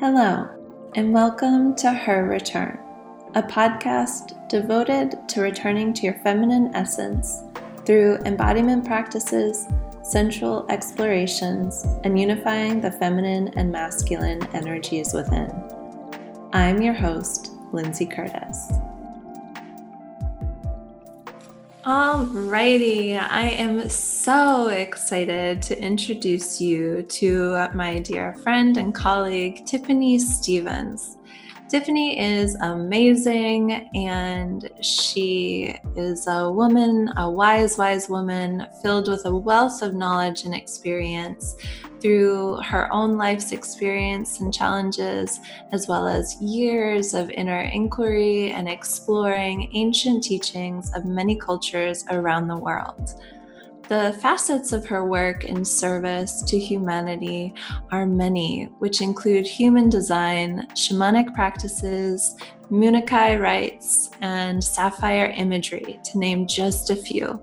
Hello, and welcome to Her Return, a podcast devoted to returning to your feminine essence through embodiment practices, sensual explorations, and unifying the feminine and masculine energies within. I'm your host, Lindsay Curtis. Alrighty, I am so excited to introduce you to my dear friend and colleague, Tiffany Stevens. Tiffany is amazing and she is a woman, a wise, wise woman filled with a wealth of knowledge and experience through her own life's experience and challenges, as well as years of inner inquiry and exploring ancient teachings of many cultures around the world. The facets of her work in service to humanity are many, which include human design, shamanic practices, Munay-Ki rites, and sapphire imagery, to name just a few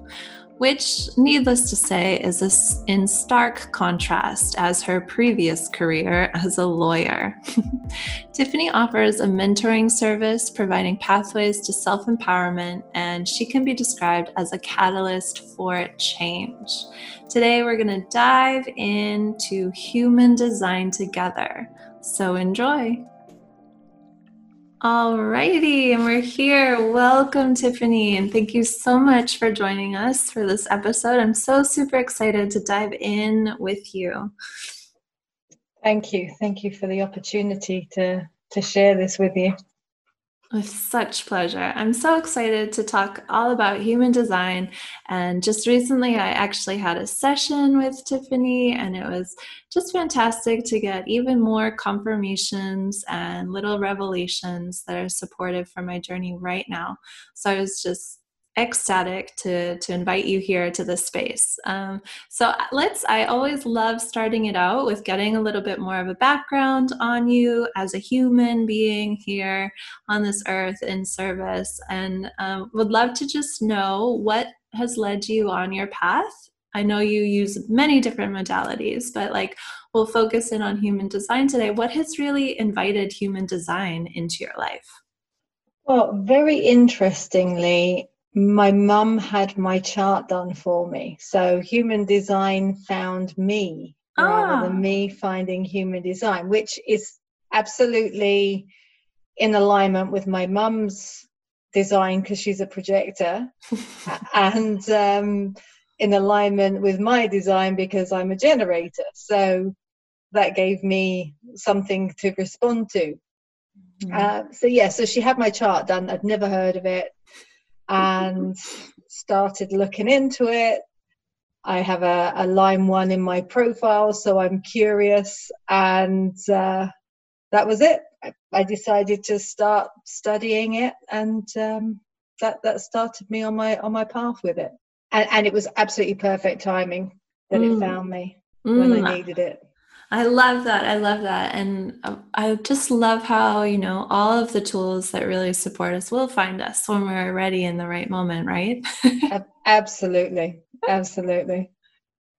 which, needless to say, is in stark contrast as her previous career as a lawyer. Tiffany offers a mentoring service providing pathways to self empowerment, and she can be described as a catalyst for change. Today, we're going to dive into human design together. So, enjoy. Alrighty, and we're here. Welcome, Tiffany, and thank you so much for joining us for this episode. I'm so super excited to dive in with you. Thank you. Thank you for the opportunity to to share this with you. With such pleasure. I'm so excited to talk all about human design. And just recently, I actually had a session with Tiffany, and it was just fantastic to get even more confirmations and little revelations that are supportive for my journey right now. So I was just ecstatic to to invite you here to this space. Um, so let's. I always love starting it out with getting a little bit more of a background on you as a human being here on this earth in service, and um, would love to just know what has led you on your path. I know you use many different modalities, but like we'll focus in on human design today. What has really invited human design into your life? Well, very interestingly, my mum had my chart done for me. So human design found me ah. rather than ah. me finding human design, which is absolutely in alignment with my mum's design because she's a projector and um, in alignment with my design because I'm a generator. So that gave me something to respond to. Mm-hmm. Uh, so yeah, so she had my chart done. I'd never heard of it and started looking into it. I have a, a line one in my profile, so I'm curious, and uh, that was it. I, I, decided to start studying it, and um, that that started me on my on my path with it. And, and it was absolutely perfect timing that mm. it found me mm. when I mm. needed it. I love that. I love that. And uh, I just love how, you know, all of the tools that really support us will find us when we're ready in the right moment, right? Absolutely. Absolutely.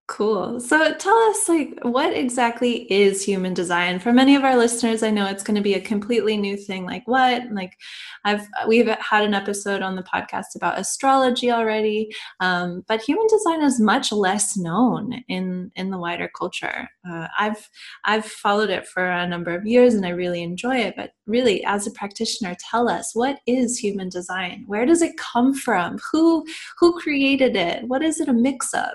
Cool. So tell us like what exactly is human design? For many of our listeners, I know it's going to be a completely new thing. Like what? Like I've we've had an episode on the podcast about astrology already, um, but human design is much less known in in the wider culture. Uh, I've I've followed it for a number of years and I really enjoy it. But really, as a practitioner, tell us what is human design? Where does it come from? Who who created it? What is it a mix of?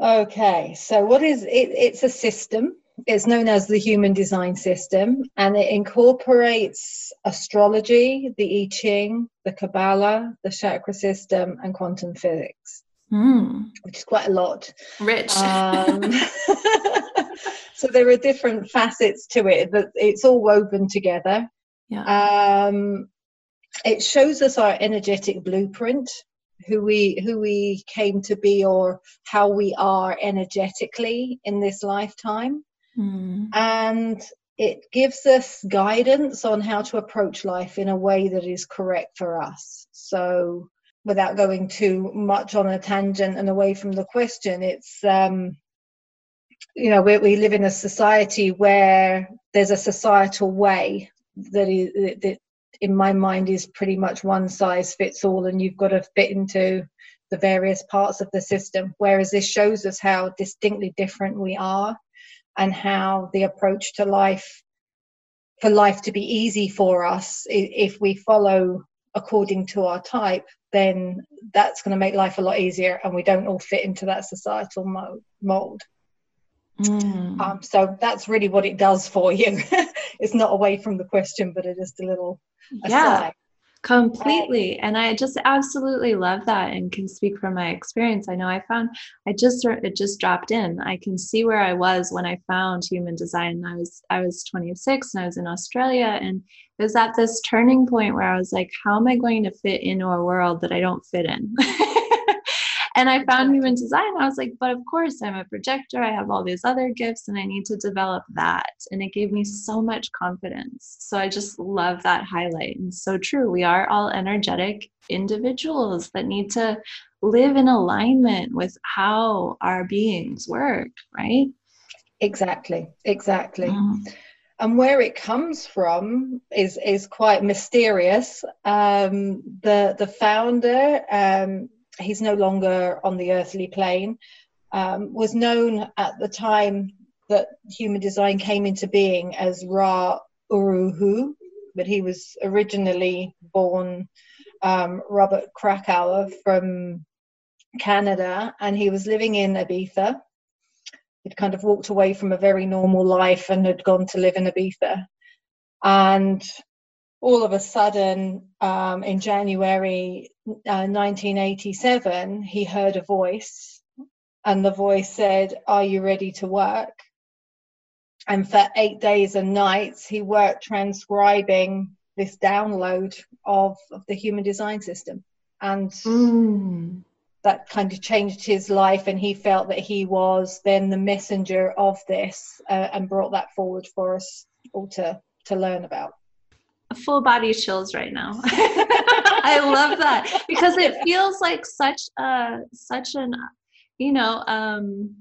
Okay, so what is it? It's a system. It's known as the Human Design System, and it incorporates astrology, the I Ching, the Kabbalah, the chakra system, and quantum physics, mm. which is quite a lot. Rich. Um, so there are different facets to it, but it's all woven together. Yeah. Um, it shows us our energetic blueprint who we who we came to be or how we are energetically in this lifetime mm. and it gives us guidance on how to approach life in a way that is correct for us so without going too much on a tangent and away from the question it's um you know we, we live in a society where there's a societal way that is that in my mind is pretty much one size fits all and you've got to fit into the various parts of the system. Whereas this shows us how distinctly different we are and how the approach to life for life to be easy for us if we follow according to our type then that's going to make life a lot easier and we don't all fit into that societal mold mm. um, so that's really what it does for you. It's not away from the question but it is a little yeah aside. completely. And i just absolutely love that and can speak from my experience. I know i found i just it just dropped in. I can see where i was when i found human design. I was i was 26 and i was in australia and it was at this turning point where i was like how am i going to fit into a world that i don't fit in and I found human design. I was like, but of course, I'm a projector. I have all these other gifts and I need to develop that. And it gave me so much confidence. So I just love that highlight. And so true. We are all energetic individuals that need to live in alignment with how our beings work, right? Exactly, exactly. Mm and where it comes from is is quite mysterious. Um, the the founder, um, he's no longer on the earthly plane, um, was known at the time that human design came into being as Ra Uru Hu, but he was originally born um, Robert Krakower from Canada, and he was living in Ibiza. He'd kind of walked away from a very normal life and had gone to live in Ibiza. And all of a sudden, um, in January uh, 1987, he heard a voice, and the voice said, Are you ready to work? And for eight days and nights, he worked transcribing this download of, of the human design system. And mm. that kind of changed his life, and he felt that he was then the messenger of this uh, and brought that forward for us all to, to learn about full body chills right now. I love that because it feels like such a such an you know um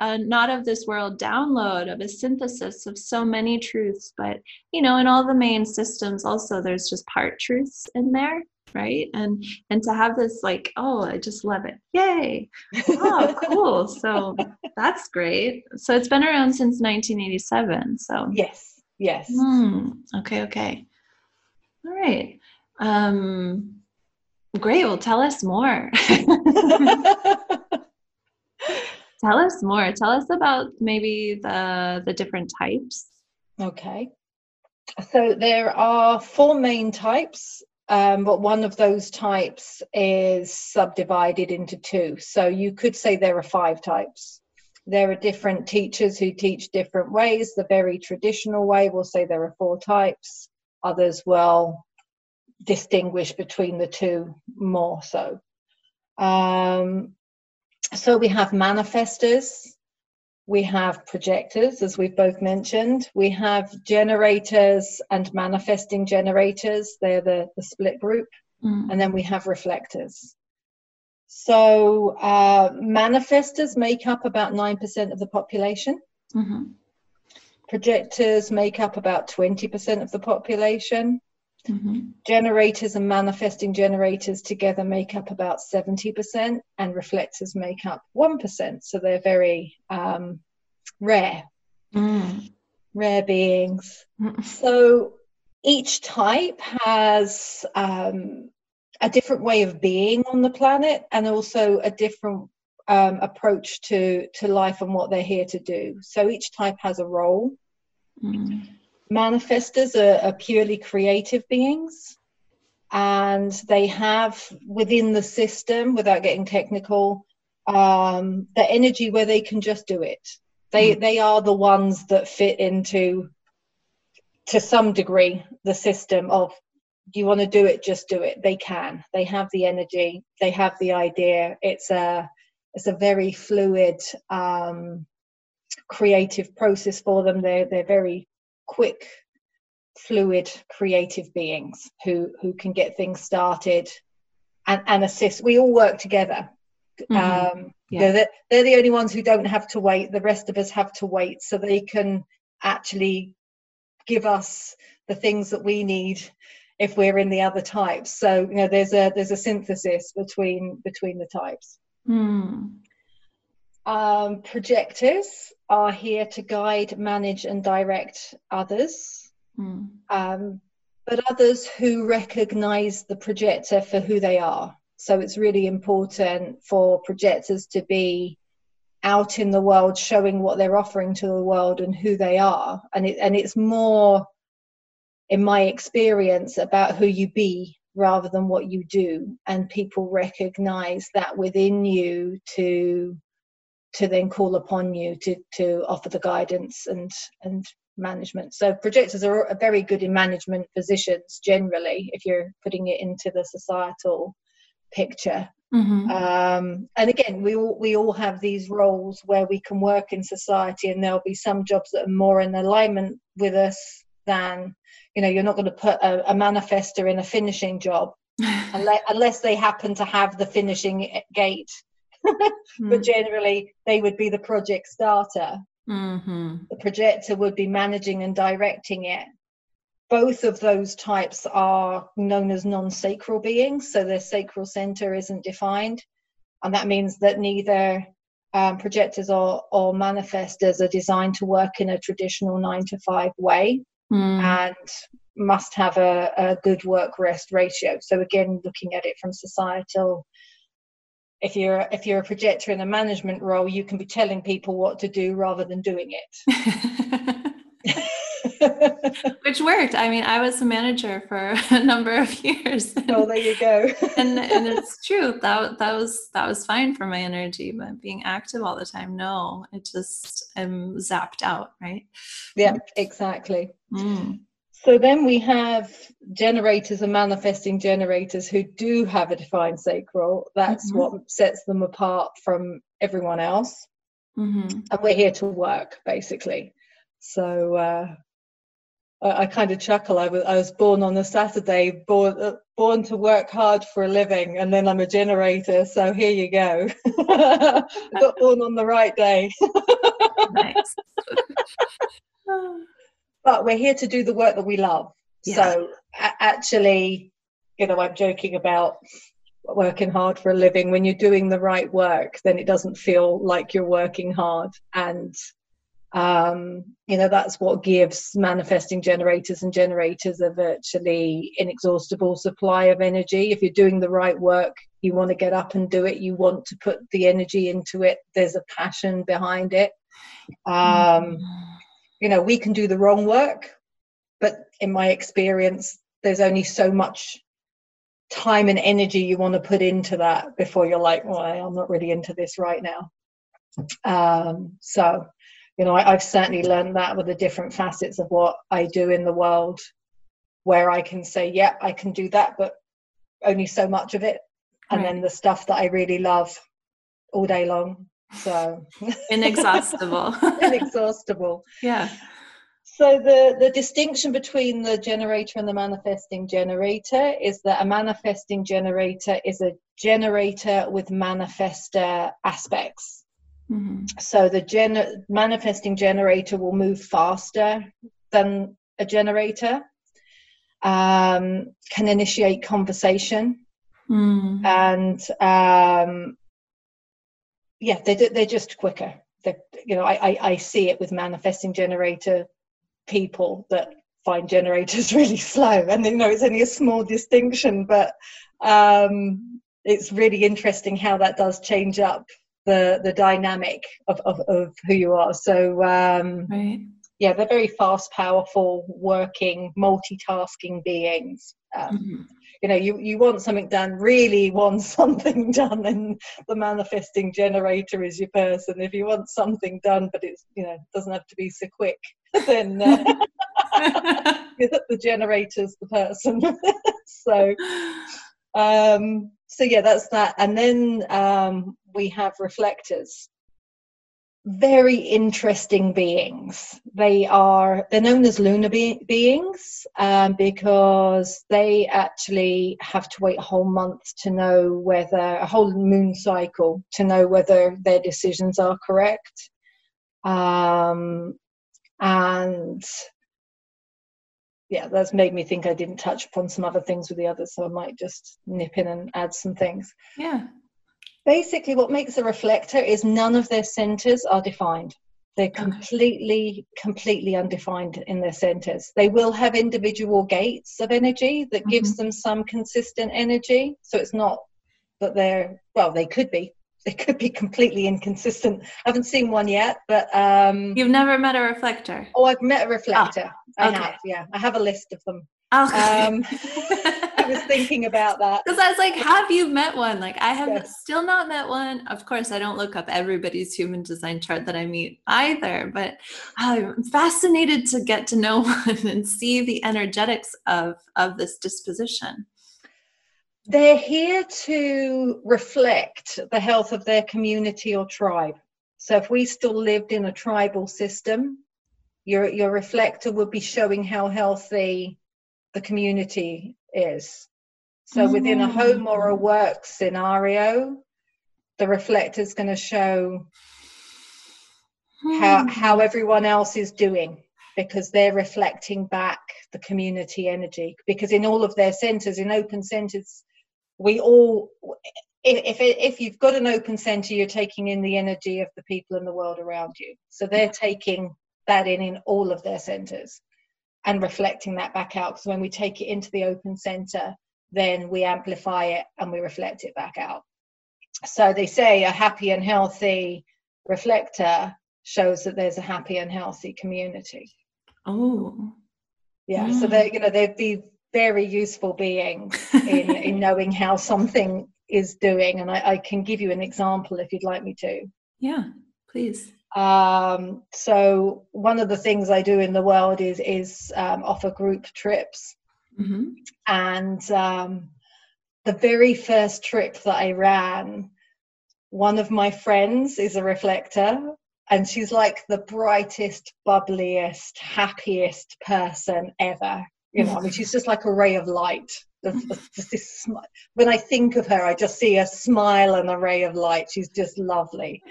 a not of this world download of a synthesis of so many truths but you know in all the main systems also there's just part truths in there right? And and to have this like oh i just love it. Yay! Oh cool. So that's great. So it's been around since 1987 so. Yes yes. Mm, okay okay all right. Um, great. Well, tell us more. tell us more. Tell us about maybe the the different types. Okay. So there are four main types, um, but one of those types is subdivided into two. So you could say there are five types. There are different teachers who teach different ways. The very traditional way will say there are four types others will distinguish between the two more so. Um, so we have manifestors, we have projectors, as we've both mentioned, we have generators and manifesting generators, they're the, the split group, mm. and then we have reflectors. So uh, manifestors make up about 9% of the population. Mm-hmm. Projectors make up about 20% of the population. Mm-hmm. Generators and manifesting generators together make up about 70%, and reflectors make up 1%. So they're very um, rare, mm. rare beings. Mm. So each type has um, a different way of being on the planet and also a different um, approach to to life and what they're here to do. So each type has a role. Mm. Manifestors are, are purely creative beings, and they have within the system, without getting technical, um, the energy where they can just do it. They mm. they are the ones that fit into to some degree the system of you want to do it just do it they can they have the energy they have the idea it's a it's a very fluid um, creative process for them they're they're very quick fluid creative beings who who can get things started and, and assist we all work together Mm-hmm. Um, yeah. They're, they're the only ones who don't have to wait. The rest of us have to wait so they can actually give us the things that we need if we're in the other types. So you know, there's a there's a synthesis between between the types. Mm. Um, projectors are here to guide, manage, and direct others. Mm. Um, but others who recognize the projector for who they are. So it's really important for projectors to be out in the world showing what they're offering to the world and who they are. And it and it's more in my experience about who you be rather than what you do. And people recognize that within you to to then call upon you to to offer the guidance and and management. So projectors are very good in management positions generally if you're putting it into the societal picture. Mm-hmm. Um, and again, we all we all have these roles where we can work in society, and there'll be some jobs that are more in alignment with us than you know. You're not going to put a, a manifester in a finishing job unless, unless they happen to have the finishing gate. But generally, they would be the project starter. Mm-hmm. The projector would be managing and directing it. Both of those types are known as non sacral beings, so their sacral center isn't defined. And that means that neither um, projectors or, or manifestors are designed to work in a traditional nine to five way mm. and must have a, a good work rest ratio. So, again, looking at it from societal if you're if you're a projector in a management role you can be telling people what to do rather than doing it which worked i mean i was a manager for a number of years oh there you go and and it's true that that was that was fine for my energy but being active all the time no it just i'm zapped out right yeah exactly mm. So then we have generators and manifesting generators who do have a defined sacral. That's mm-hmm. what sets them apart from everyone else. Mm-hmm. And we're here to work, basically. So uh, I, I, kind of chuckle. I was, I was born on a Saturday, born, uh, born to work hard for a living, and then I'm a generator. So here you go. I got born on the right day. but we're here to do the work that we love. Yeah. So a- actually, you know, I'm joking about working hard for a living. When you're doing the right work, then it doesn't feel like you're working hard. And, um, you know, that's what gives manifesting generators and generators a virtually inexhaustible supply of energy. If you're doing the right work, you want to get up and do it, you want to put the energy into it, there's a passion behind it. Um, mm you know we can do the wrong work but in my experience there's only so much time and energy you want to put into that before you're like well i'm not really into this right now um, so you know I, have certainly learned that with the different facets of what i do in the world where i can say yeah i can do that but only so much of it and right. then the stuff that i really love all day long so inexhaustible. inexhaustible. Yeah. So the, the distinction between the generator and the manifesting generator is that a manifesting generator is a generator with manifester aspects. Mm-hmm. So the manifesting generator will move faster than a generator, um, can initiate conversation, mm. and um, yeah, they're, they're just quicker. They're, you know, I, I, I see it with manifesting generator people that find generators really slow. And you know, it's only a small distinction, but um, it's really interesting how that does change up the the dynamic of, of, of who you are. So um, right. yeah, they're very fast, powerful, working, multitasking beings. Um, mm-hmm you know you, you want something done really want something done and the manifesting generator is your person if you want something done but it's you know doesn't have to be so quick then uh, the generator's the person so um so yeah that's that and then um we have reflectors very interesting beings. They are they're known as lunar be- beings um, because they actually have to wait a whole month to know whether a whole moon cycle to know whether their decisions are correct. Um, and yeah, that's made me think I didn't touch upon some other things with the others, so I might just nip in and add some things. Yeah basically what makes a reflector is none of their centers are defined. They're completely completely undefined in their centers. They will have individual gates of energy that mm-hmm. gives them some consistent energy. So it's not that they're well they could be. They could be completely inconsistent. I haven't seen one yet but um you've never met a reflector? Oh i've met a reflector. Oh, okay. i have yeah. I have a list of them. Okay. um was thinking about that. Because I was like, have you met one? Like, I have yes. still not met one. Of course, I don't look up everybody's human design chart that I meet either, but uh, I'm fascinated to get to know one and see the energetics of, of this disposition. They're here to reflect the health of their community or tribe. So if we still lived in a tribal system, your your reflector would be showing how healthy the community is. So mm. within a home or a work scenario, the reflector is going to show mm. how how everyone else is doing because they're reflecting back the community energy. Because in all of their centers, in open centers, we all if, if, if you've got an open center, you're taking in the energy of the people in the world around you. So they're taking that in in all of their centers and reflecting that back out. Because when we take it into the open center, then we amplify it and we reflect it back out. So they say a happy and healthy reflector shows that there's a happy and healthy community. Oh. Yeah. yeah. So mm. they you know they'd be very useful beings in, in knowing how something is doing. And I, I can give you an example if you'd like me to. Yeah, please. Um, so one of the things I do in the world is is um, offer group trips, mm-hmm. and um, the very first trip that I ran, one of my friends is a reflector, and she's like the brightest, bubbliest, happiest person ever. You know, I mean, she's just like a ray of light. This, when I think of her, I just see a smile and a ray of light. She's just lovely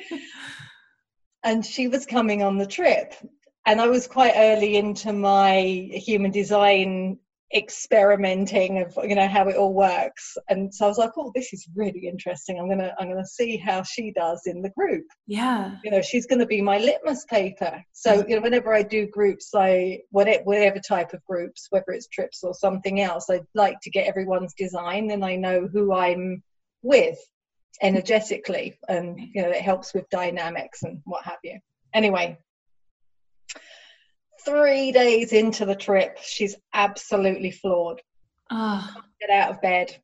and she was coming on the trip. And i was quite early into my human design experimenting of you know how it all works. And so i was like oh this is really interesting. I'm gonna i'm gonna see how she does in the group. Yeah. You know she's gonna be my litmus paper. So you know whenever i do groups i whatever, whatever type of groups whether it's trips or something else i like to get everyone's design and i know who i'm with energetically and you know it helps with dynamics and what have you. Anyway three days into the trip she's absolutely floored. Oh. get out of bed.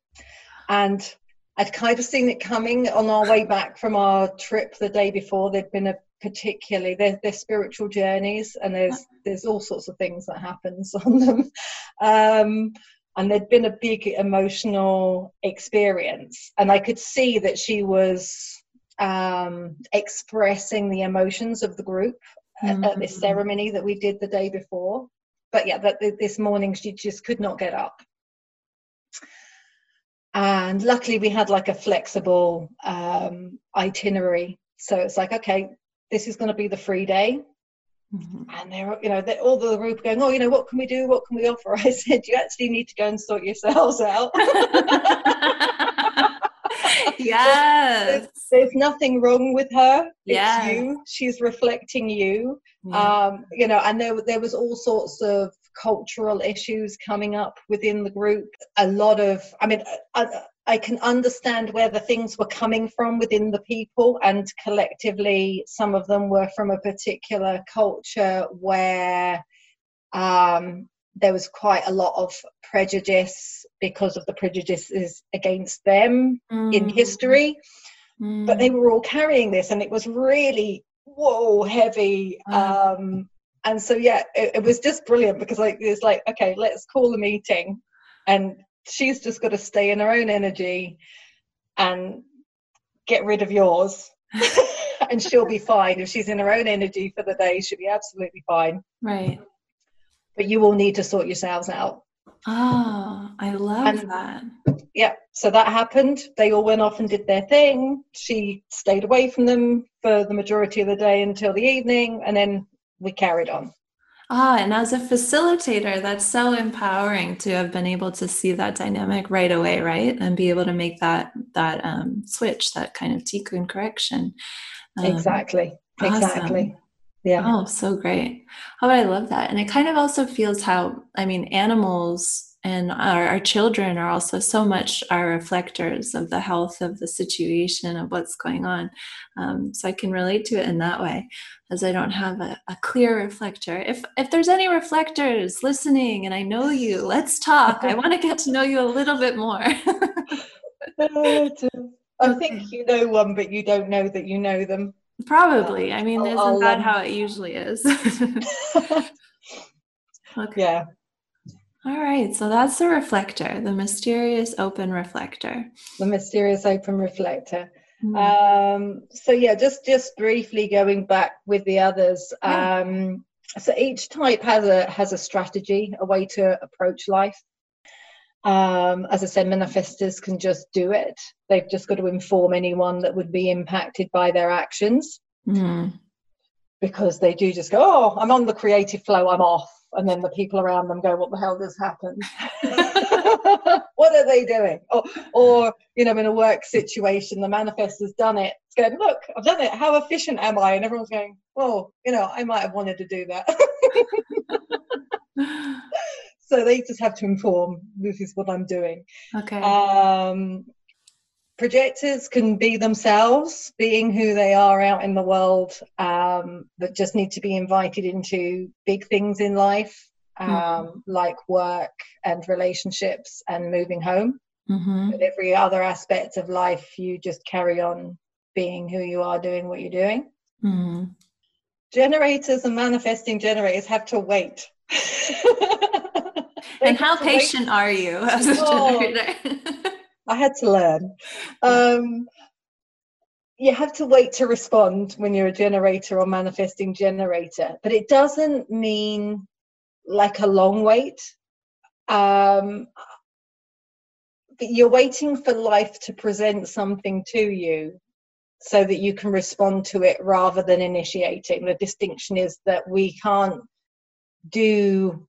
And i'd kind of seen it coming on our way back from our trip the day before. There'd been a particularly there's their spiritual journeys and there's there's all sorts of things that happens on them. Um, and there'd been a big emotional experience and i could see that she was um, expressing the emotions of the group mm-hmm. at, at, this mm-hmm. ceremony that we did the day before but yeah but this morning she just could not get up and luckily we had like a flexible um, itinerary so it's like okay this is going to be the free day Mm-hmm. And they're, you know, they're, all the group going, oh, you know, what can we do? What can we offer? I said, you actually need to go and sort yourselves out. yes. There's, there's, nothing wrong with her. Yeah. It's you. She's reflecting you. Yeah. Um, you know, and there, there was all sorts of cultural issues coming up within the group. A lot of, I mean, I, I can understand where the things were coming from within the people, and collectively, some of them were from a particular culture where um, there was quite a lot of prejudice because of the prejudices against them mm. in history. Mm. But they were all carrying this, and it was really whoa heavy. Mm. Um, and so, yeah, it, it was just brilliant because like it's like, okay, let's call a meeting and she's just got to stay in her own energy and get rid of yours. and she'll be fine. If she's in her own energy for the day she'll be absolutely fine. Right. But you will need to sort yourselves out. Oh i love and, that. yeah so that happened. They all went off and did their thing. She stayed away from them for the majority of the day until the evening and then we carried on Ah, and as a facilitator, that's so empowering to have been able to see that dynamic right away, right? And be able to make that that um, switch, that kind of tikkun correction. Um, exactly. Exactly. Awesome. Yeah. Oh, so great. Oh, I love that. And it kind of also feels how, I mean, animals and our, our, children are also so much our reflectors of the health of the situation of what's going on. Um, so i can relate to it in that way as i don't have a, a, clear reflector. If if there's any reflectors listening and i know you let's talk. I want to get to know you a little bit more. I think you. Know one but you don't know that you know them. Probably. I mean I'll, isn't I'll, that um... how it usually is? Okay. Yeah all right, so that's the reflector, the mysterious open reflector. The mysterious open reflector. Mm. Um, so yeah, just just briefly going back with the others. Yeah. Um, so each type has a has a strategy, a way to approach life. Um, as I said, manifestors can just do it. They've just got to inform anyone that would be impacted by their actions. Mm. Because they do just go, oh, I'm on the creative flow, I'm off and then the people around them go, "What the hell has happened? what are they doing?" Or, or you know, in a work situation, the manifest has done it. It's going, "Look, I've done it. How efficient am I?" And everyone's going, "Oh, you know, I might have wanted to do that." so they just have to inform. This is what I'm doing. Okay. Um, projectors can be themselves, being who they are out in the world, um, but just need to be invited into big things in life, um, mm-hmm. like work and relationships and moving home. Mm-hmm. But every other aspect of life, you just carry on being who you are, doing what you're doing. Mm-hmm. Generators and manifesting generators have to wait. and how patient wait. are you as a oh. generator? I had to learn. Um, you have to wait to respond when you're a generator or manifesting generator, but it doesn't mean like a long wait. Um, you're waiting for life to present something to you so that you can respond to it rather than initiating. The distinction is that we can't do,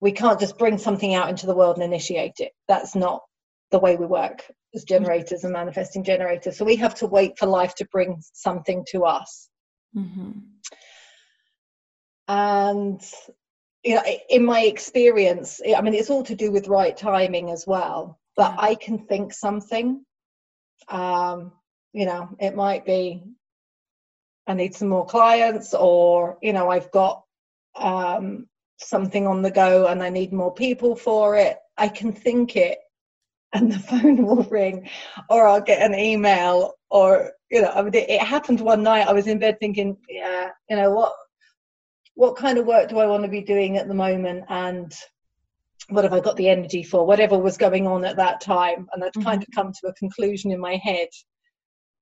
we can't just bring something out into the world and initiate it. That's not the way we work as generators and manifesting generators. So we have to wait for life to bring something to us. Mm-hmm. And you know, in my experience, I mean, it's all to do with right timing as well. But yeah. I can think something. Um, you know, it might be I need some more clients, or you know, I've got um, something on the go and I need more people for it. I can think it and the phone will ring or I'll get an email or you know I mean it, it happened one night I was in bed thinking yeah you know what what kind of work do I want to be doing at the moment and what have I got the energy for whatever was going on at that time and I'd mm-hmm. kind of come to a conclusion in my head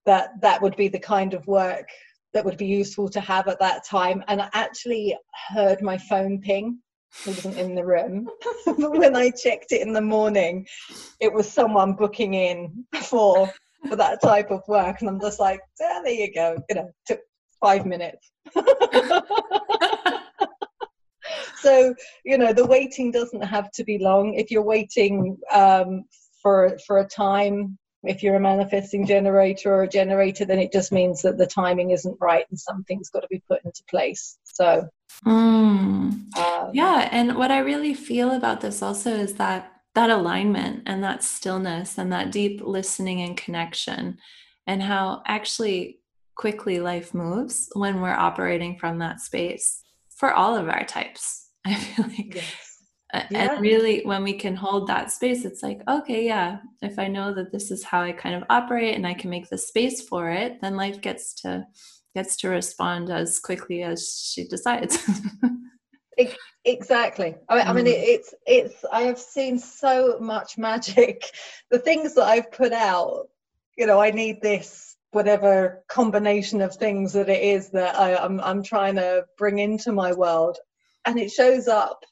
that that would be the kind of work that would be useful to have at that time and I actually heard my phone ping he wasn't in the room. but when I checked it in the morning, it was someone booking in for for that type of work, and I'm just like, yeah, there you go. You know, took five minutes. so you know, the waiting doesn't have to be long. If you're waiting um, for for a time if you're a manifesting generator or a generator, then it just means that the timing isn't right and something's got to be put into place. So, mm. um, yeah. And what I really feel about this also is that that alignment and that stillness and that deep listening and connection, and how actually quickly life moves when we're operating from that space for all of our types. I feel like. Yes yeah. and really when we can hold that space it's like okay yeah if i know that this is how i kind of operate and i can make the space for it then life gets to gets to respond as quickly as she decides exactly I mean, I mean, mm. it's it's i have seen so much magic the things that i've put out you know i need this whatever combination of things that it is that I, I'm, I'm trying to bring into my world. And it shows up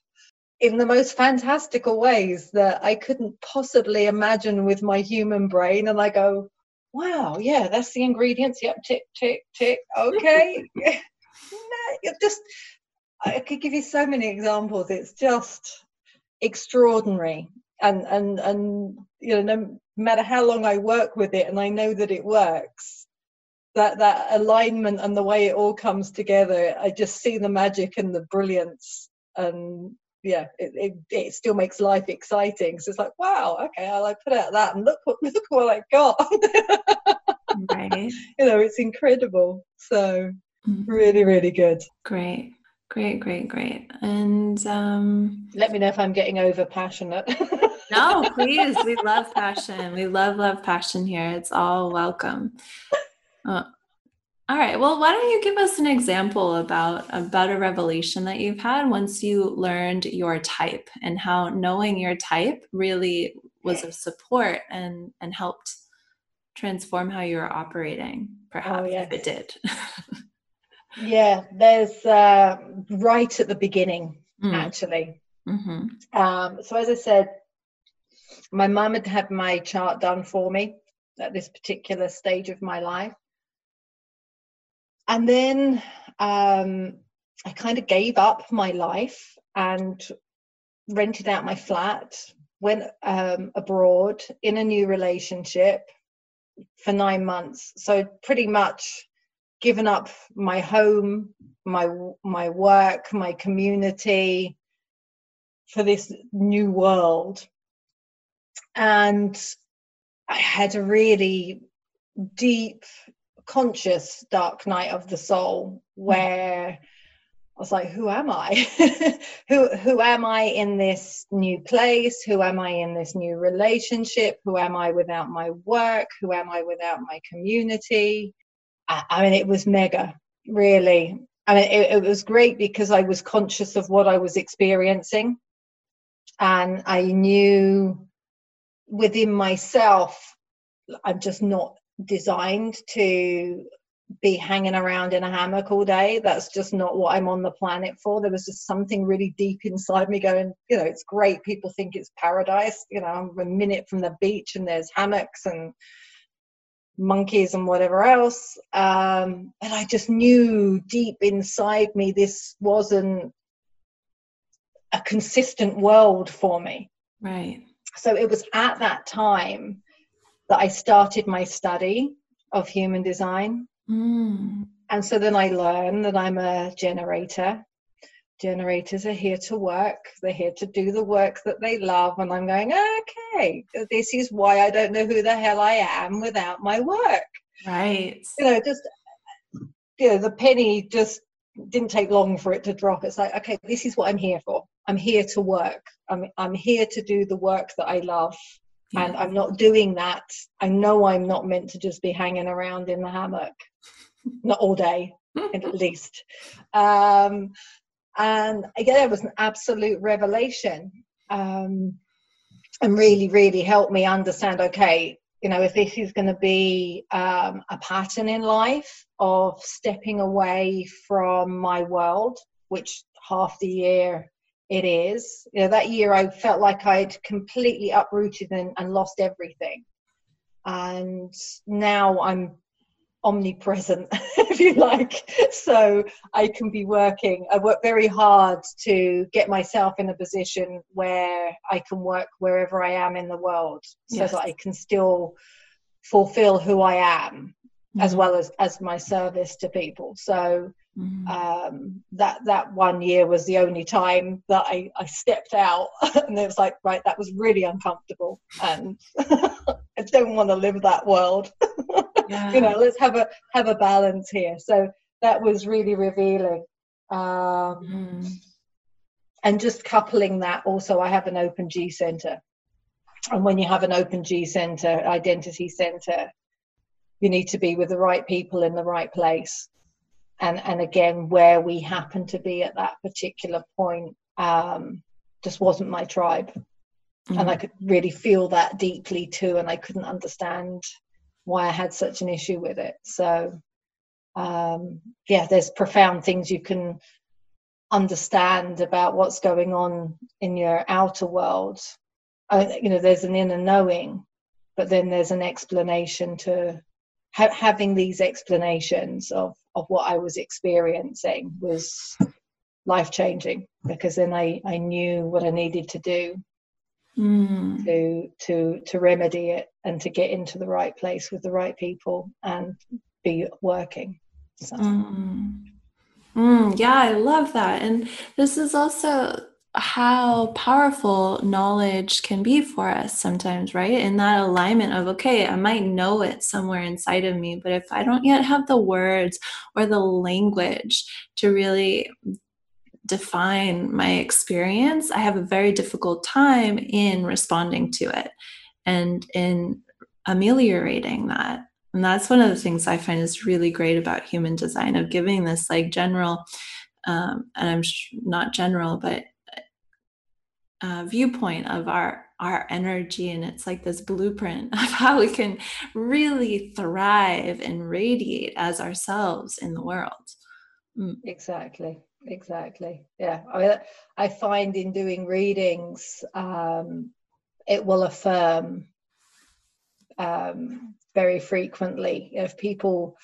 in the most fantastical ways that I couldn't possibly imagine with my human brain. And I go, wow, yeah, that's the ingredients. Yep, tick, tick, tick. Okay. no, just, I could give you so many examples. It's just extraordinary. And, and, and, you know, no matter how long I work with it and I know that it works, that, that alignment and the way it all comes together, I just see the magic and the brilliance and yeah, it, it, it, still makes life exciting. So it's like, wow, okay, I like put out that and look what look what I got. right. You know, it's incredible. So mm-hmm. really, really good. Great. Great, great, great. And um let me know if I'm getting over passionate. no, please. We love passion. We love, love passion here. It's all welcome. Uh, all right. Well, why don't you give us an example about about a revelation that you've had once you learned your type and how knowing your type really was of support and and helped transform how you were operating, perhaps oh, yes. if it did. yeah, there's uh, right at the beginning, mm. actually. Mm-hmm. Um, so as I said, my mum had had my chart done for me at this particular stage of my life and then um, I kind of gave up my life and rented out my flat, went um, abroad in a new relationship for nine months. So pretty much given up my home, my my work, my community for this new world. And I had a really deep conscious dark night of the soul where I was like, who am I? who who am I in this new place? Who am I in this new relationship? Who am I without my work? Who am I without my community? I, I mean, it was mega, really. I mean, it, it was great because I was conscious of what I was experiencing, and I knew within myself, I'm just not designed to be hanging around in a hammock all day. That's just not what I'm on the planet for. There was just something really deep inside me going, you know, it's great. People think it's paradise. You know, I'm a minute from the beach and there's hammocks and monkeys and whatever else. Um, and I just knew deep inside me this wasn't a consistent world for me. Right. So it was at that time that I started my study of human design. Mm. And so then I learn that I'm a generator. Generators are here to work, they're here to do the work that they love. And I'm going, okay, this is why I don't know who the hell I am without my work. Right. You know, just, you know, the penny just didn't take long for it to drop. It's like, okay, this is what I'm here for. I'm here to work. I'm, I'm here to do the work that I love yeah. and I'm not doing that. I know I'm not meant to just be hanging around in the hammock, not all day at least. Um, and again, it was an absolute revelation um, and really, really helped me understand okay, you know, if this is going to be um, a pattern in life of stepping away from my world, which half the year it is. You know, that year I felt like I'd completely uprooted and, and lost everything. And now I'm omnipresent, if you like. So I can be working. I work very hard to get myself in a position where I can work wherever I am in the world so yes. that I can still fulfill who I am mm-hmm. as well as as my service to people. So Mm-hmm. Um, that that one year was the only time that I, I stepped out, and it was like, right, that was really uncomfortable, and I don't want to live that world. Yeah. you know, let's have a have a balance here. So that was really revealing. Um, mm-hmm. And just coupling that, also, I have an open G center, and when you have an open G center, identity center, you need to be with the right people in the right place and and again where we happened to be at that particular point um, just wasn't my tribe mm. and i could really feel that deeply too and i couldn't understand why I had such an issue with it. So, um, yeah, there's profound things you can understand about what's going on in your outer world. You know, there's an inner knowing, but then there's an explanation to ha- having these explanations of of what I was experiencing was life changing because then I, I knew what I needed to do mm. to to to remedy it and to get into the right place with the right people and be working. So. Mm. Mm, yeah, I love that. And this is also how powerful knowledge can be for us sometimes, right? In that alignment of, okay, I might know it somewhere inside of me, but if I don't yet have the words or the language to really define my experience, I have a very difficult time in responding to it and in ameliorating that. And that's one of the things I find is really great about human design of giving this like general, um, and I'm sh- not general, but uh, viewpoint of our our energy and it's like this blueprint of how we can really thrive and radiate as ourselves in the world. Mm. exactly exactly yeah. I, I find in doing readings um, it will affirm um, very frequently. If people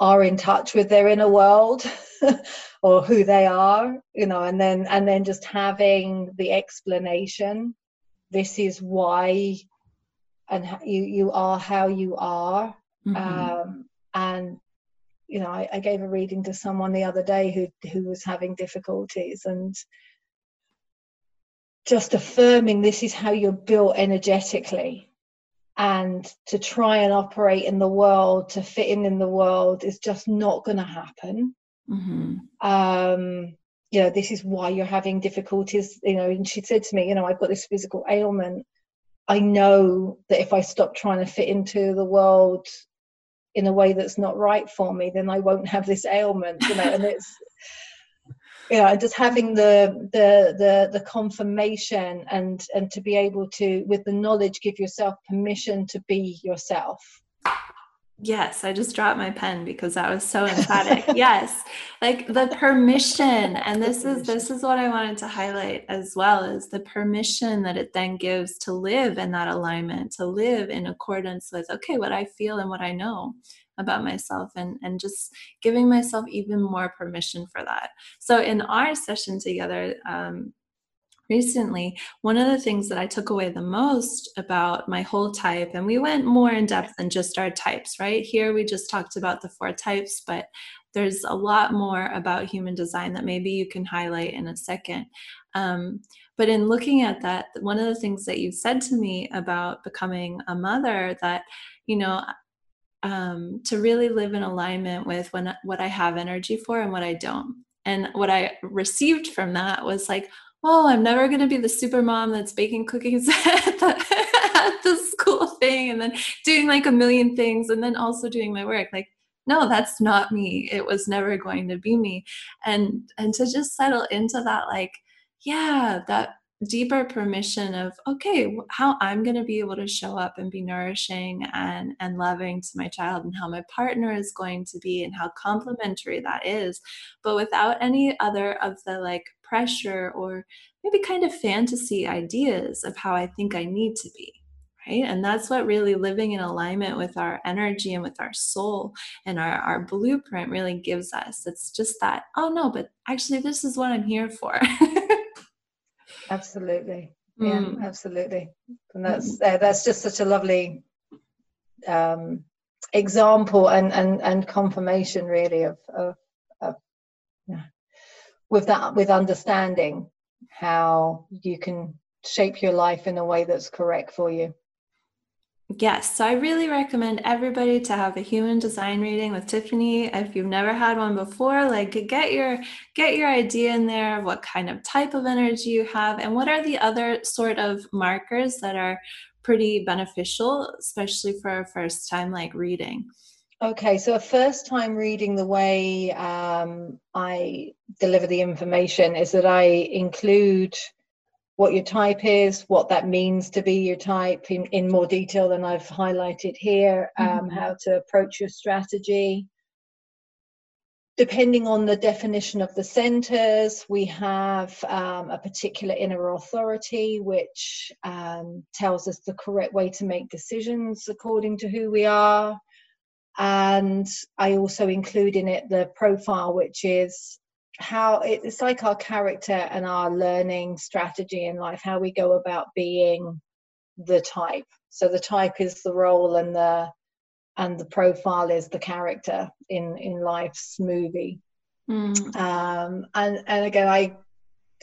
are in touch with their inner world or who they are you know and then and then just having the explanation this is why and you you are how you are mm-hmm. um, and you know I, I, gave a reading to someone the other day who who was having difficulties and just affirming this is how you're built energetically and to try and operate in the world to fit in in the world is just not going to happen mm-hmm. um you know this is why you're having difficulties you know and she said to me you know i've got this physical ailment i know that if i stop trying to fit into the world in a way that's not right for me then i won't have this ailment you know and it's you know just having the the the the confirmation and and to be able to with the knowledge give yourself permission to be yourself. Yes i just dropped my pen because that was so emphatic. Yes like the permission and this is this is what i wanted to highlight as well is the permission that it then gives to live in that alignment to live in accordance with okay what i feel and what i know about myself and and just giving myself even more permission for that. So in our session together um, recently one of the things that i took away the most about my whole type and we went more in depth than just our types right? Here we just talked about the four types but there's a lot more about human design that maybe you can highlight in a second. Um, but in looking at that one of the things that you said to me about becoming a mother that you know um, to really live in alignment with when, what I have energy for and what I don't. And what I received from that was like, oh, I'm never going to be the super mom that's baking cookies at the, at the school thing and then doing like a million things and then also doing my work. Like, no, that's not me. It was never going to be me. And and to just settle into that, like, yeah, that deeper permission of okay how i'm going to be able to show up and be nourishing and and loving to my child and how my partner is going to be and how complementary that is but without any other of the like pressure or maybe kind of fantasy ideas of how i think i need to be right? And that's what really living in alignment with our energy and with our soul and our, our blueprint really gives us. It's just that oh no but actually this is what i'm here for absolutely yeah mm. absolutely and that's mm. uh, that's just such a lovely um, example and and and confirmation really of of, of yeah, with that with understanding how you can shape your life in a way that's correct for you Yes, so I really recommend everybody to have a human design reading with Tiffany. If you've never had one before, like get your get your idea in there of what kind of type of energy you have and what are the other sort of markers that are pretty beneficial, especially for a first time like reading. Okay, so a first time reading, the way um, I deliver the information is that I include what your type is, what that means to be your type in, in more detail than I've highlighted here, um, mm-hmm. how to approach your strategy. Depending on the definition of the centers, we have um, a particular inner authority which um, tells us the correct way to make decisions according to who we are. And I also include in it the profile, which is how it's like our character and our learning strategy in life, how we go about being the type. So the type is the role and the and the profile is the character in in life's movie. Mm. Um, and and again, I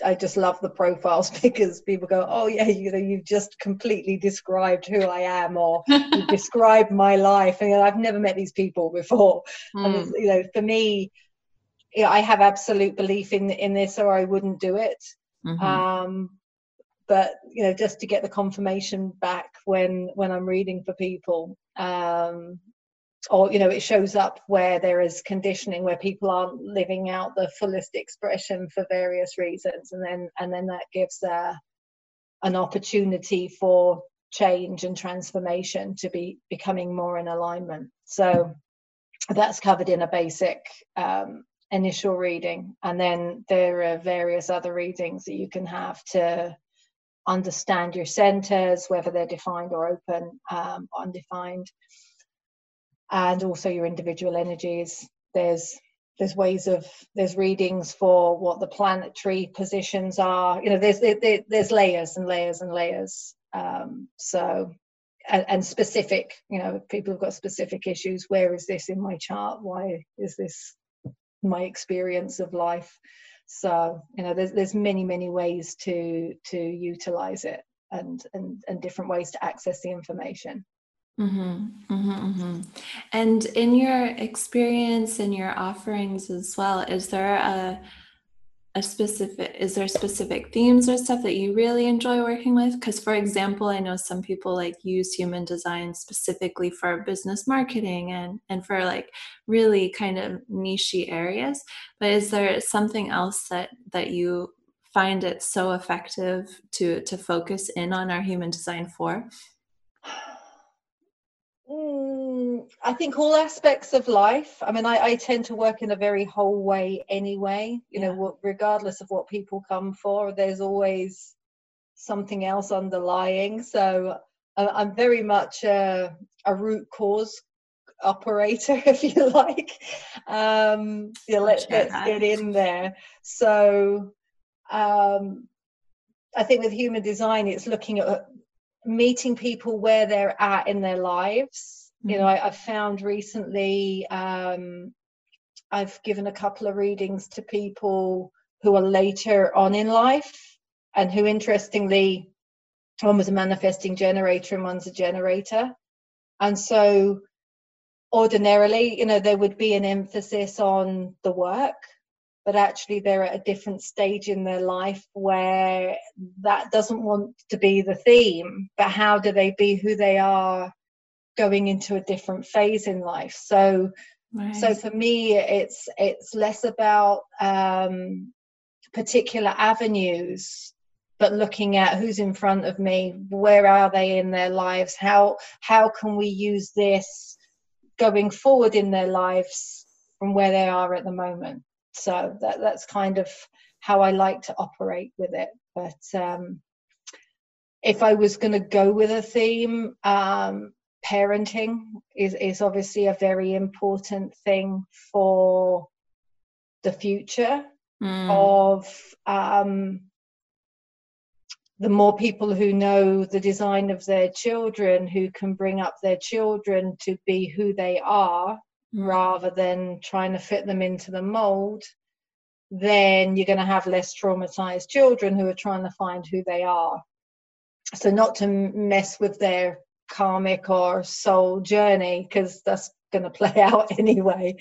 I just love the profiles because people go, oh yeah, you know, you've just completely described who I am, or you've described my life, and you know, I've never met these people before. Mm. And you know, for me, I have absolute belief in in this, or I wouldn't do it. Mm-hmm. Um, but you know, just to get the confirmation back when when I'm reading for people, um, or you know, it shows up where there is conditioning, where people aren't living out the fullest expression for various reasons, and then and then that gives uh, an opportunity for change and transformation to be becoming more in alignment. So that's covered in a basic um, initial reading and then there are various other readings that you can have to understand your centers whether they're defined or open um, undefined and also your individual energies. There's there's ways of there's readings for what the planetary positions are. You know there's there, there's layers and layers and layers um, so and, and, specific you know people have got specific issues. Where is this in my chart? Why is this my experience of life so you know there's there's many many ways to to utilize it and and and different ways to access the information mm-hmm, mm-hmm, mm-hmm. and in your experience and your offerings as well is there a a specific is there specific themes or stuff that you really enjoy working with? Because for example i know some people like use human design specifically for business marketing and and for like really kind of niche areas but is there something else that that you find it so effective to to focus in on our human design for Mm, I think all aspects of life. I mean, I, I, tend to work in a very whole way anyway. You yeah. know, regardless of what people come for, there's always something else underlying. So I'm very much a, a root cause operator, if you like. Um, yeah, let, let's get in there. So um, I think with human design, it's looking at meeting people where they're at in their lives. Mm-hmm. You know, mm-hmm. I, have found recently um, I've given a couple of readings to people who are later on in life and who, interestingly, one was a manifesting generator and one's a generator. And so, ordinarily, you know, there would be an emphasis on the work but actually they're at a different stage in their life where that doesn't want to be the theme but how do they be who they are going into a different phase in life? So right. so for me it's it's less about um, particular avenues but looking at who's in front of me where are they in their lives? How how can we use this going forward in their lives from where they are at the moment so that that's kind of how I like to operate with it. But um, if I was going to go with a theme, um, parenting is is obviously a very important thing for the future mm. of um, the more people who know the design of their children who can bring up their children to be who they are rather than trying to fit them into the mold, then you're going to have less traumatized children who are trying to find who they are. So, not to mess with their karmic or soul journey, because that's going to play out anyway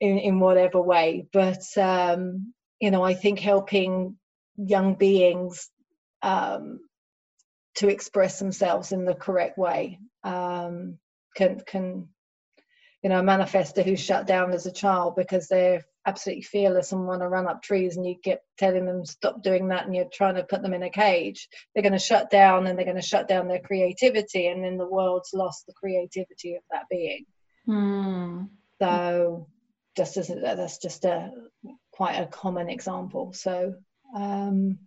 in, in whatever way. But, um, you know, I think helping young beings um, to express themselves in the correct way um, can can you know, a manifester who's shut down as a child because they're absolutely fearless and want to run up trees and you get telling them stop doing that and you're trying to put them in a cage. They're going to shut down and they're going to shut down their creativity and then the world's lost the creativity of that being. Hmm. so just as that's just a quite a common example. So um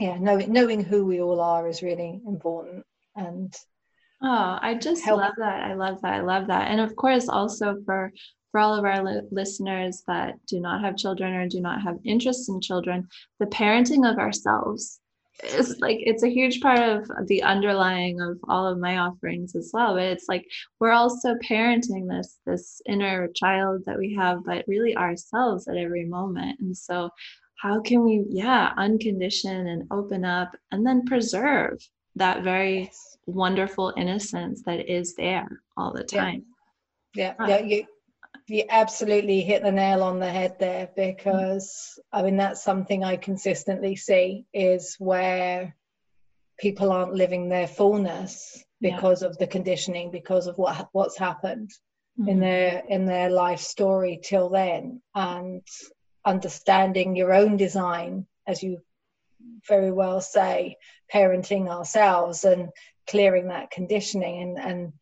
yeah knowing knowing who we all are is really important and Oh, I just help. love that. I love that. I love that. And of course, also for for all of our li- listeners that do not have children or do not have interest in children, the parenting of ourselves is like it's a huge part of the underlying of all of my offerings as well. But it's like we're also parenting this this inner child that we have, but really ourselves at every moment. And so how can we, yeah, uncondition and open up and then preserve that very yes. Wonderful innocence that is there all the time. Yeah, yeah, yeah you you absolutely hit the nail on the head there because I mean that's something I consistently see is where people aren't living their fullness because yeah. of the conditioning because of what what's happened mm-hmm. in their in their life story till then and understanding your own design as you very well say parenting ourselves and clearing that conditioning and and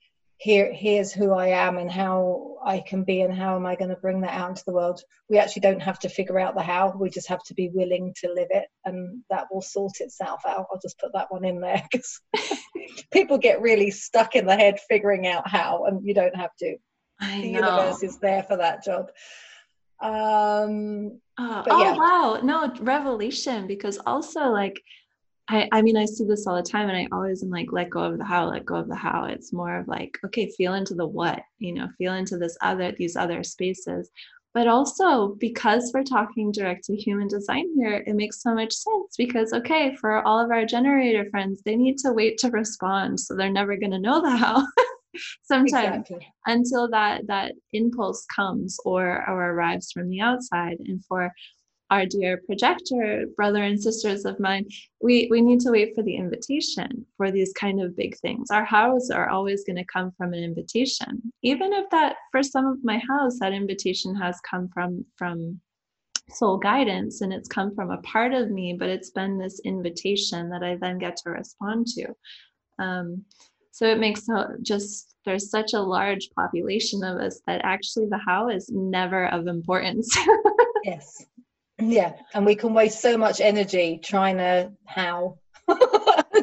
here here's who I am and how I can be and how am I going to bring that out into the world. We actually don't have to figure out the how. We just have to be willing to live it, and that will sort itself out. I'll just put that one in there because people get really stuck in the head figuring out how, and you don't have to. I the know. universe is there for that job. Um, uh, oh yeah. wow, no revelation because also like I, I mean, I see this all the time, and I always am like, let go of the how, let go of the how. It's more of like, okay, feel into the what, you know, feel into this other, these other spaces. But also, because we're talking direct to human design here, it makes so much sense because, okay, for all of our generator friends, they need to wait to respond. So they're never going to know the how. sometimes exactly. until that that impulse comes or or arrives from the outside and for our dear projector brother and sisters of mine we we need to wait for the invitation for these kind of big things. Our hows are always going to come from an invitation. Even if that for some of my hows that invitation has come from from soul guidance and it's come from a part of me but it's been this invitation that i then get to respond to. Um, so it makes so just there's such a large population of us that actually the how is never of importance. Yes yeah and we can waste so much energy trying to how.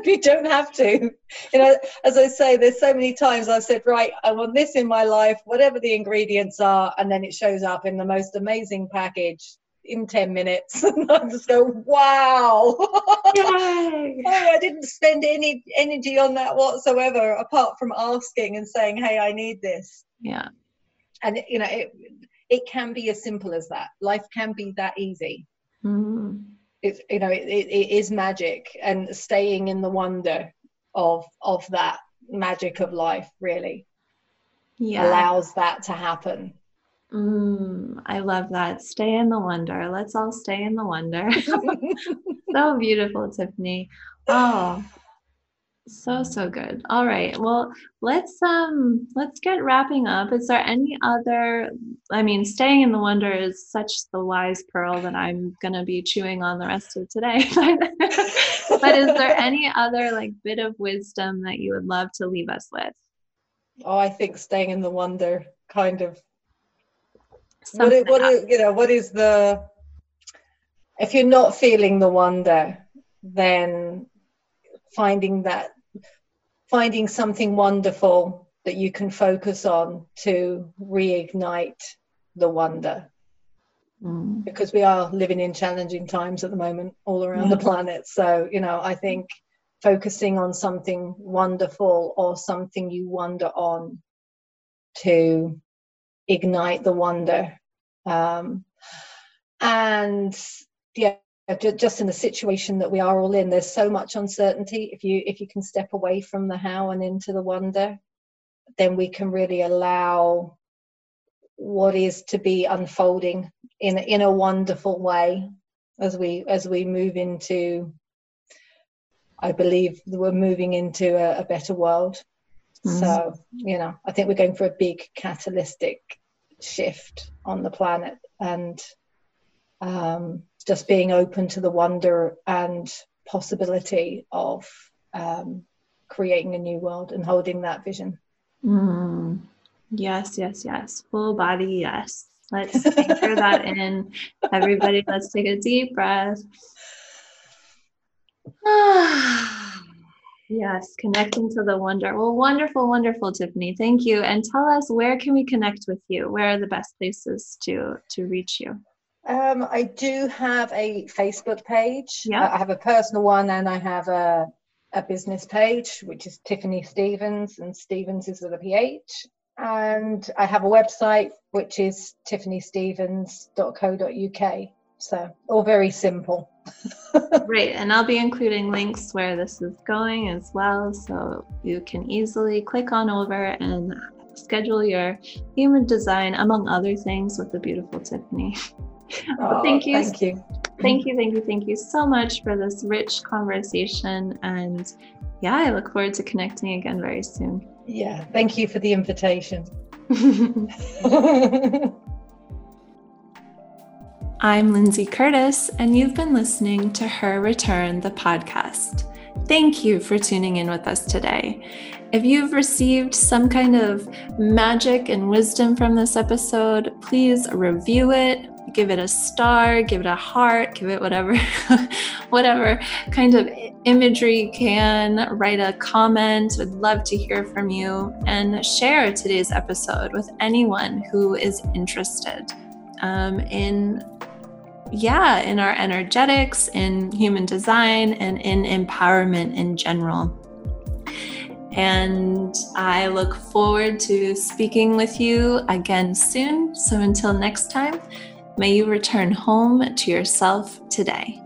We don't have to. You know as i say there's so many times i've said right i want this in my life whatever the ingredients are and then it shows up in the most amazing package in 10 minutes. And i just go wow. Oh, i didn't spend any energy on that whatsoever apart from asking and saying hey i need this. Yeah. And you know it, it can be as simple as that. Life can be that easy. Mm-hmm. it's you know it, it, it is magic and staying in the wonder of of that magic of life really yeah. allows that to happen. Mm, i love that. Stay in the wonder. Let's all stay in the wonder. So beautiful tiffany. Oh so so good. All right. Well let's um let's get wrapping up. Is there any other i mean staying in the wonder is such the wise pearl that i'm gonna be chewing on the rest of today but is there any other like bit of wisdom that you would love to leave us with? Oh i think staying in the wonder kind of. What is, what is, you know what is the if you're not feeling the wonder then finding that finding something wonderful that you can focus on to reignite the wonder. Mm. Because we are living in challenging times at the moment all around yeah. the planet. So, you know, I think focusing on something wonderful or something you wonder on to ignite the wonder. Um, and yeah, just in the situation that we are all in there's so much uncertainty if you if you can step away from the how and into the wonder then we can really allow what is to be unfolding in in a wonderful way as we as we move into i believe we're moving into a, a better world mm. so you know i think we're going for a big catalytic shift on the planet and um, just being open to the wonder and possibility of um, creating a new world and holding that vision. Mm. Yes, yes, yes. Full body, yes. Let's anchor that in. Everybody, let's take a deep breath. yes, connecting to the wonder. Well, wonderful, wonderful, Tiffany. Thank you. And tell us where can we connect with you? Where are the best places to to reach you? Um, I do have a Facebook page. Yeah. I have a personal one and I have a, a business page, which is Tiffany Stephens, and Stephens is with a PH. And I have a website, which is tiffanystephens.co.uk. So, all very simple. Great. And I'll be including links where this is going as well. So you can easily click on over and schedule your human design, among other things, with the beautiful Tiffany. Oh, thank you. Thank you. Thank you, thank you, thank you so much for this rich conversation. And yeah, I look forward to connecting again very soon. Yeah, thank you for the invitation. I'm Lindsay Curtis, and you've been listening to Her Return, the podcast. Thank you for tuning in with us today. If you've received some kind of magic and wisdom from this episode, please review it, give it a star, give it a heart, give it whatever whatever kind of imagery you can, write a comment. Would love to hear from you and share today's episode with anyone who is interested um, in yeah, in our energetics, in human design, and in empowerment in general. And I look forward to speaking with you again soon. So until next time, may you return home to yourself today.